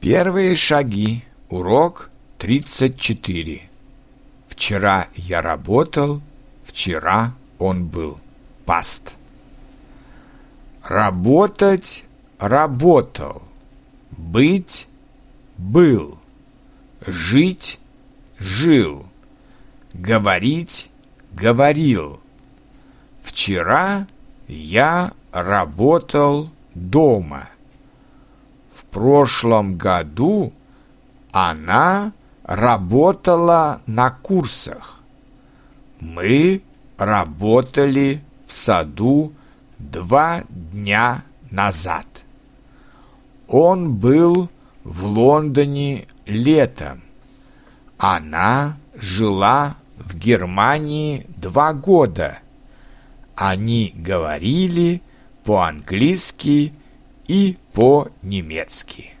Первые шаги. Урок 34. Вчера я работал, вчера он был. Паст. Работать – работал. Быть – был. Жить – жил. Говорить – говорил. Вчера я работал дома. Прошлом году она работала на курсах. Мы работали в саду два дня назад. Он был в Лондоне летом. Она жила в Германии два года. Они говорили по-английски и по-немецки.